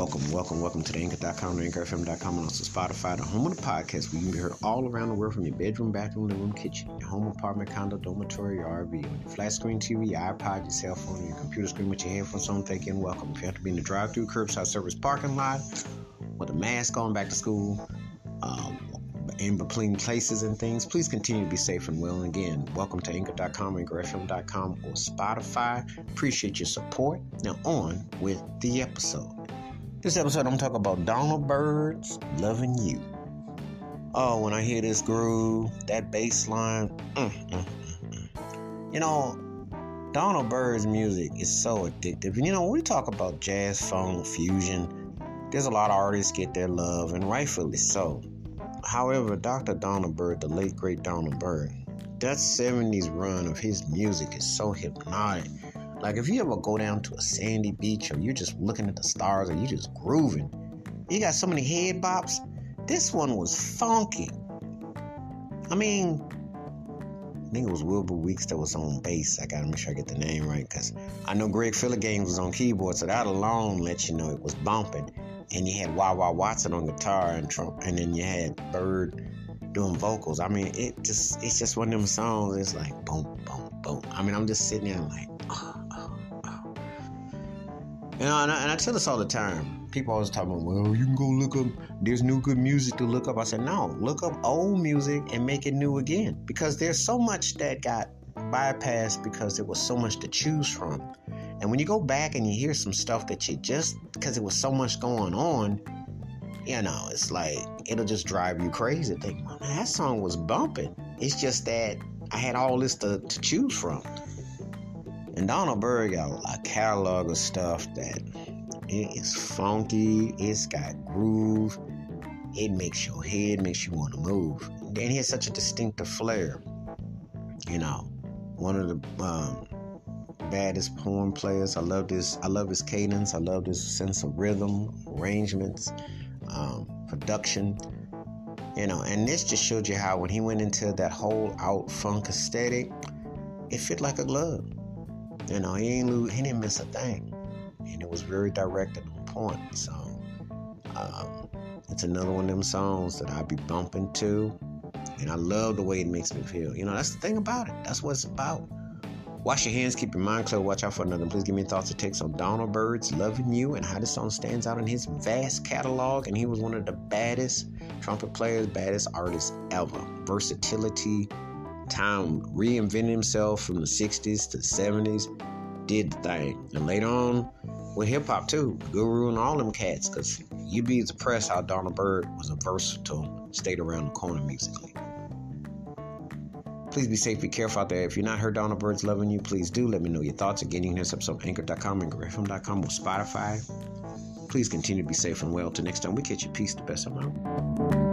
Welcome, welcome, welcome to the Anchor.com, the AnchorFM.com, and also Spotify, the home of the podcast where you can be heard all around the world from your bedroom, bathroom, living room, kitchen, your home, apartment, condo, dormitory, your RV, on your flat screen TV, your iPod, your cell phone, your computer screen with your headphones on. Thank you and welcome. If you have to be in the drive-through curbside service parking lot with a mask on back to school, um, in between places and things, please continue to be safe and well. And again, welcome to Anchor.com, AnchorFM.com, or Spotify. Appreciate your support. Now, on with the episode. This episode, I'm talking about Donald Byrd's Loving You. Oh, when I hear this groove, that bass line, mm, mm, mm, mm. you know, Donald Byrd's music is so addictive. And you know, when we talk about jazz, funk, fusion, there's a lot of artists get their love, and rightfully so. However, Dr. Donald Byrd, the late great Donald Byrd, that 70s run of his music is so hypnotic like if you ever go down to a sandy beach or you're just looking at the stars or you're just grooving, you got so many head bops. This one was funky. I mean, I think it was Wilbur Weeks that was on bass. I gotta make sure I get the name right because I know Greg Phillinganes was on keyboard, so that alone lets you know it was bumping. And you had Wah Watson on guitar and Trump, and then you had Byrd doing vocals. I mean, it just it's just one of them songs. It's like boom, boom, boom. I mean, I'm just sitting there like, oh, and I, and I tell this all the time. People always talk about, well, you can go look up, there's new good music to look up. I said, no, look up old music and make it new again. Because there's so much that got bypassed because there was so much to choose from. And when you go back and you hear some stuff that you just, because it was so much going on, you know, it's like, it'll just drive you crazy. Think, that song was bumping. It's just that I had all this to, to choose from. And Donald Byrd got a catalog of stuff that it is funky, it's got groove, it makes your head, makes you want to move. And he has such a distinctive flair. You know, one of the um, baddest horn players. I love this. I love his cadence. I love his sense of rhythm, arrangements, um, production. You know, and this just showed you how when he went into that whole out funk aesthetic, it fit like a glove. You know, he ain't lose, he didn't miss a thing, and it was very direct and on point. So um, it's another one of them songs that I be bumping to, and I love the way it makes me feel. You know, that's the thing about it. That's what it's about. Wash your hands, keep your mind clear, watch out for another. Please give me thoughts and takes on Donald Byrd's Loving You and how this song stands out in his vast catalog. And he was one of the baddest trumpet players, baddest artists ever. Versatility, time reinvented himself from the 60s to the 70s, did the thing. And later on with hip hop too, Guru and all them cats, because you'd be impressed how Donald Byrd was a versatile, stayed around the corner musically. Please be safe, be careful out there. If you're not heard Donald Byrd's loving you, please do let me know your thoughts. Again, you can hit us up on anchor.com, anchorfm.com, or Spotify. Please continue to be safe and well. Till next time, we catch you. Peace, the best. I'm out.